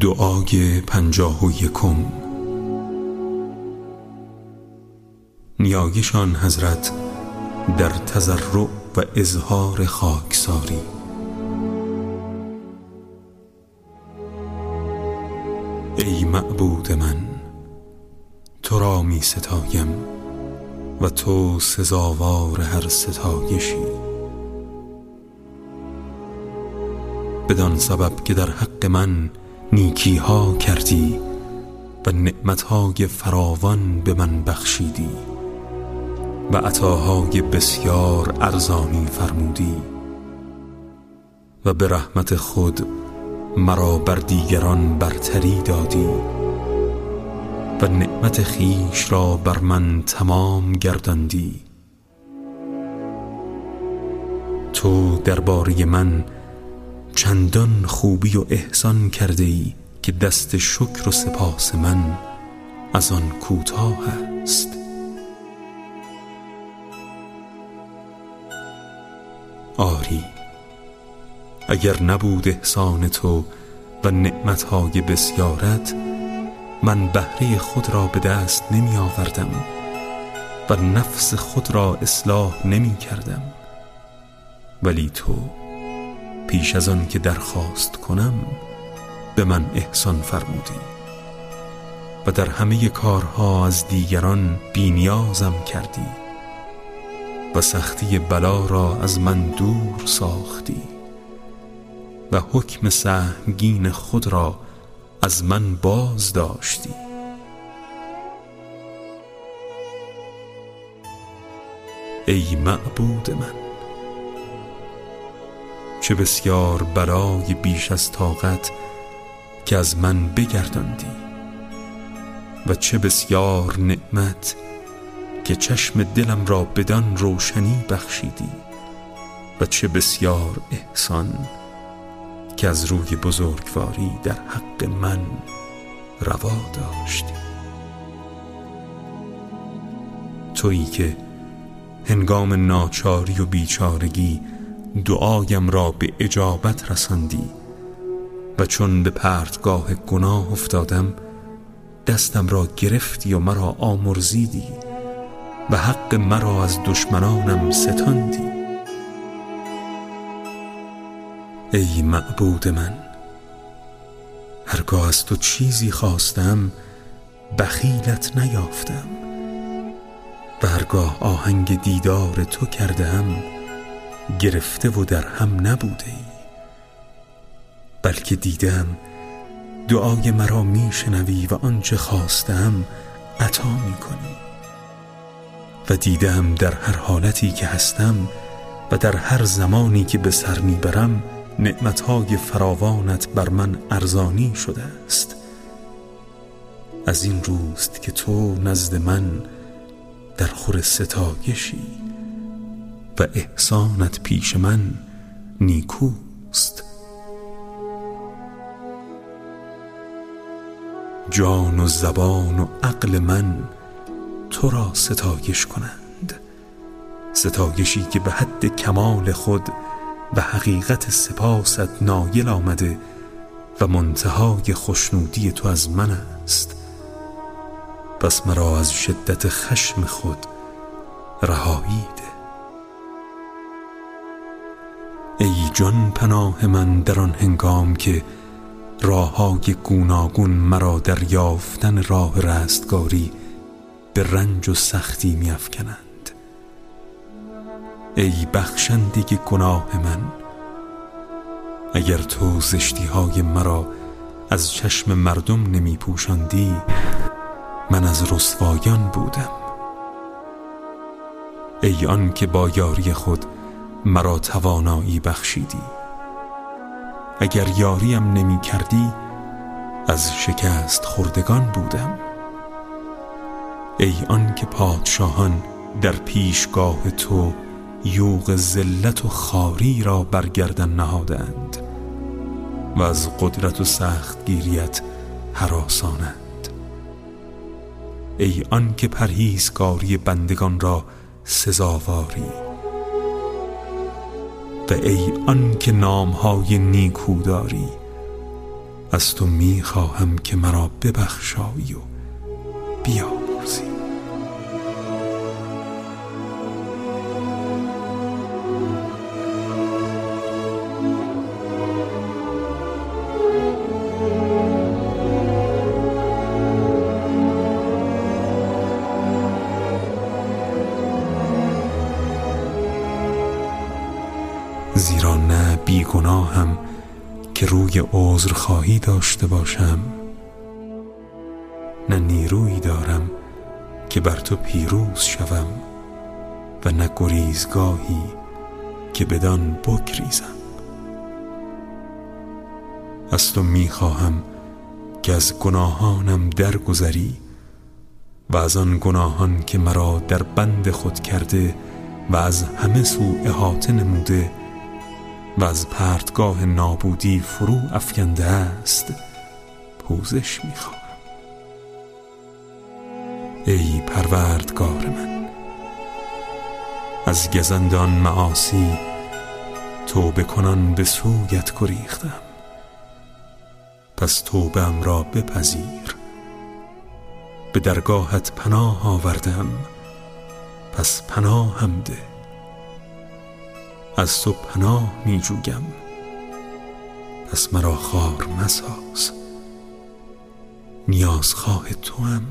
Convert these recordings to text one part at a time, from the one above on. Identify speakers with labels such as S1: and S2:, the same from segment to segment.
S1: دعای پنجاه و یکم نیایشان حضرت در تضرع و اظهار خاکساری. ای معبود من تو را می ستایم و تو سزاوار هر ستایشی. بدان سبب که در حق من نیکی ها کردی و نعمت های فراوان به من بخشیدی و عطاهای بسیار ارزانی فرمودی و به رحمت خود مرا بر دیگران برتری دادی و نعمت خیش را بر من تمام گرداندی. تو درباره من چندان خوبی و احسان کرده ای که دست شکر و سپاس من از آن کوتاه است. آری اگر نبود احسان تو و نعمتهای بسیارت من بهره خود را به دست نمی آوردم و نفس خود را اصلاح نمی کردم ولی تو پیش از آن که درخواست کنم به من احسان فرمودی و در همه کارها از دیگران بینیازم کردی و سختی بلا را از من دور ساختی و حکم سهمگین خود را از من باز داشتی. ای معبود من! چه بسیار برای بیش از طاقت که از من بگرداندی و چه بسیار نعمت که چشم دلم را بدان روشنی بخشیدی و چه بسیار احسان که از روی بزرگواری در حق من روا داشتی. تویی که هنگام ناچاری و بیچارگی دعایم را به اجابت رساندی و چون به پرتگاه گناه افتادم دستم را گرفتی و مرا آمرزیدی و حق مرا از دشمنانم ستاندی. ای معبود من هرگاه از تو چیزی خواستم بخیلت نیافتم و هرگاه آهنگ دیدار تو کردم گرفته و در هم نبوده ای. بلکه دیدم دعای مرا میشنوی و آنچه خواستم عطا می‌کنی. و دیدم در هر حالتی که هستم و در هر زمانی که به سر می‌برم نعمتهای فراوانت بر من ارزانی شده است. از این روست که تو نزد من در خور ستایشی. و احسانت پیش من نیکوست. جان و زبان و عقل من تو را ستایش کنند. ستایشی که به حد کمال خود و حقیقت سپاست نایل آمده و منتهای خوشنودی تو از من است. پس مرا از شدت خشم خود رهایی ای جان پناه من در آن هنگام که راههای گوناگون مرا در یافتن راه رستگاری به رنج و سختی میافکنند. ای بخشنده گناه من اگر تو زشتی های مرا از چشم مردم نمی پوشاندی من از رسوایان بودم. ای آن که با یاری خود مرا توانایی بخشیدی. اگر یاریم نمی کردی از شکست خوردگان بودم. ای آن که پادشاهان در پیشگاه تو یوغ ذلت و خاری را برگردن نهادند و از قدرت و سختگیریت حراسانند. ای آن که پرهیزگاری بندگان را سزاواری و ای آن که نامهای نیکو داری از تو می خواهم که مرا ببخشایی و بیامرزی زیرا نه بیگناهم که روی عذر خواهی داشته باشم نه نیرویی دارم که بر تو پیروز شوم و نه گریزگاهی که بدان بگریزم. از تو می‌خواهم که از گناهانم درگذری و از آن گناهان که مرا در بند خود کرده و از همه سو احاطه نموده و از پرتگاه نابودی فرو افکنده است پوزش می‌خواهم ای پروردگار من از گزندان معاصی توبه کنان به سویت گریختم. پس توبه را بپذیر به درگاهت پناه آوردم. پس پناه هم ده. از تو پناه می جویم پس مرا خار مساز. نیازخواه تو هم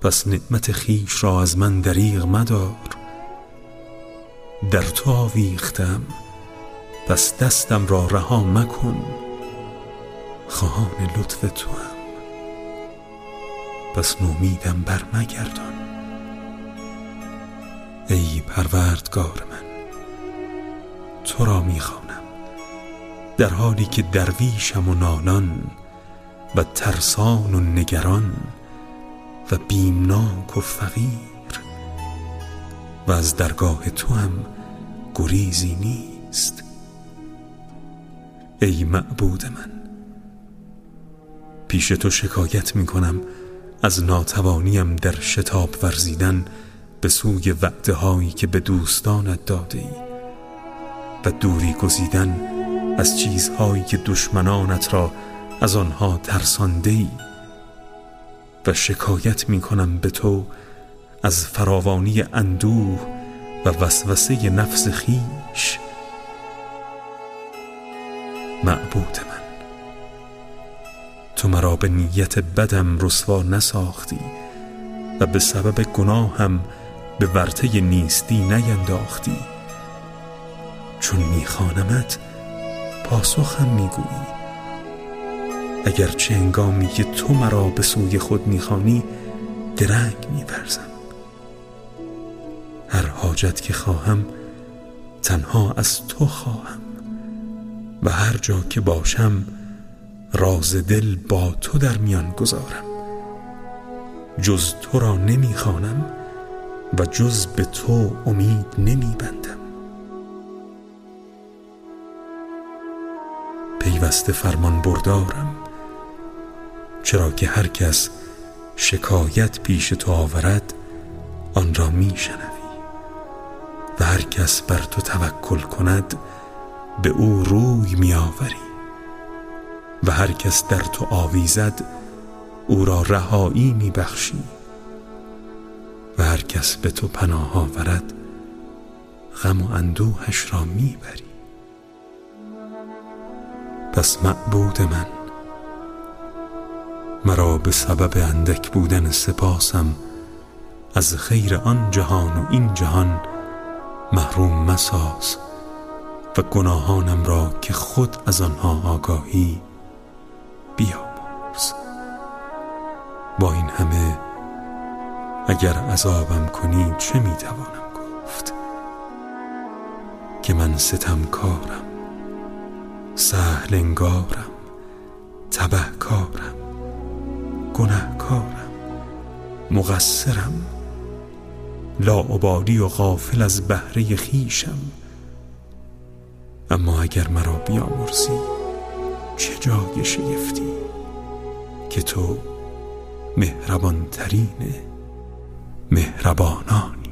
S1: پس نعمت خیش را از من دریغ مدار. در تو آویختم. پس دستم را رها مکن. خواهان لطف تو هم پس نومیدم بر مگردان ای پروردگار من. تو را می‌خوانم. در حالی که درویشم و نالان و ترسان و نگران و بیمناک و فقیر و از درگاه تو هم گریزی نیست. ای معبود من پیش تو شکایت می کنم از ناتوانیم در شتاب ورزیدن به سوی وعده هایی که به دوستانت داده ای و دوری گزیدن از چیزهایی که دشمنانت را از آنها ترسانده ای و شکایت می کنم به تو از فراوانی اندوه و وسوسه نفس خیش. معبود من تو مرا به نیت بدم رسوا نساختی و به سبب گناهم به ورطه نیستی نینداختی. چون میخوانمت پاسخم می‌گویی. اگر چه انگامی که تو مرا به سوی خود می‌خوانی درنگ میورزم هر حاجت که خواهم تنها از تو خواهم. و هر جا که باشم راز دل با تو در میان گذارم. جز تو را نمی‌خوانم و جز به تو امید نمیبندم. پیوسته فرمان بردارم. چرا که هر کس شکایت پیش تو آورد آن را میشنوی و هر کس بر تو توکل کند به او روی میآوری و هر کس در تو آویزد او را رهایی میبخشی و هر کس به تو پناه آورد غم و اندوهش را می‌بری پس معبود من. مرا به سبب اندک بودن سپاسم از خیر آن جهان و این جهان محروم مساز و گناهانم را که خود از آنها آگاهی بیامرز با این همه اگر عذابم کنی چه می‌توانم گفت؟ که من ستمکارم. سهل انگارم تبهکارم گنهکارم مقصرم لاعبالی و غافل از بهره خیشم اما اگر مرا بیامرزی چه جای شگفتی که تو مهربان ترین مهربانانی؟